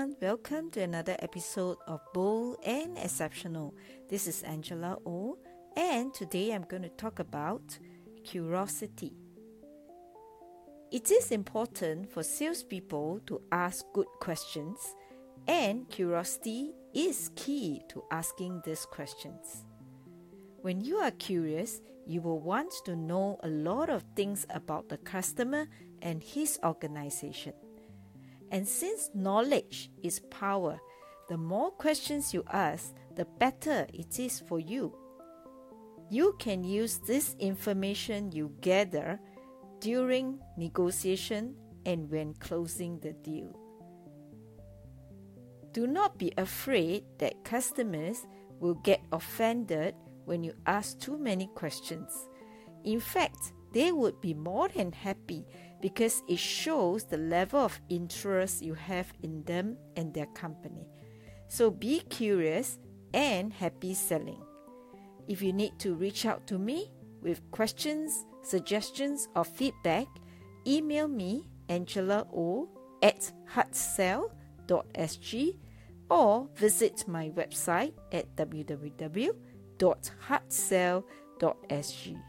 everyone. Welcome to another episode of Bold and Exceptional. This is Angela O, and today I'm going to talk about curiosity. It is important for salespeople to ask good questions, and curiosity is key to asking these questions. When you are curious, you will want to know a lot of things about the customer and his organization. And since knowledge is power, the more questions you ask, the better it is for you. You can use this information you gather during negotiation and when closing the deal. Do not be afraid that customers will get offended when you ask too many questions. In fact, they would be more than happy because it shows the level of interest you have in them and their company. So be curious and happy selling. If you need to reach out to me with questions, suggestions, or feedback, email me Angela O at heartsell.sg or visit my website at www.heartsell.sg.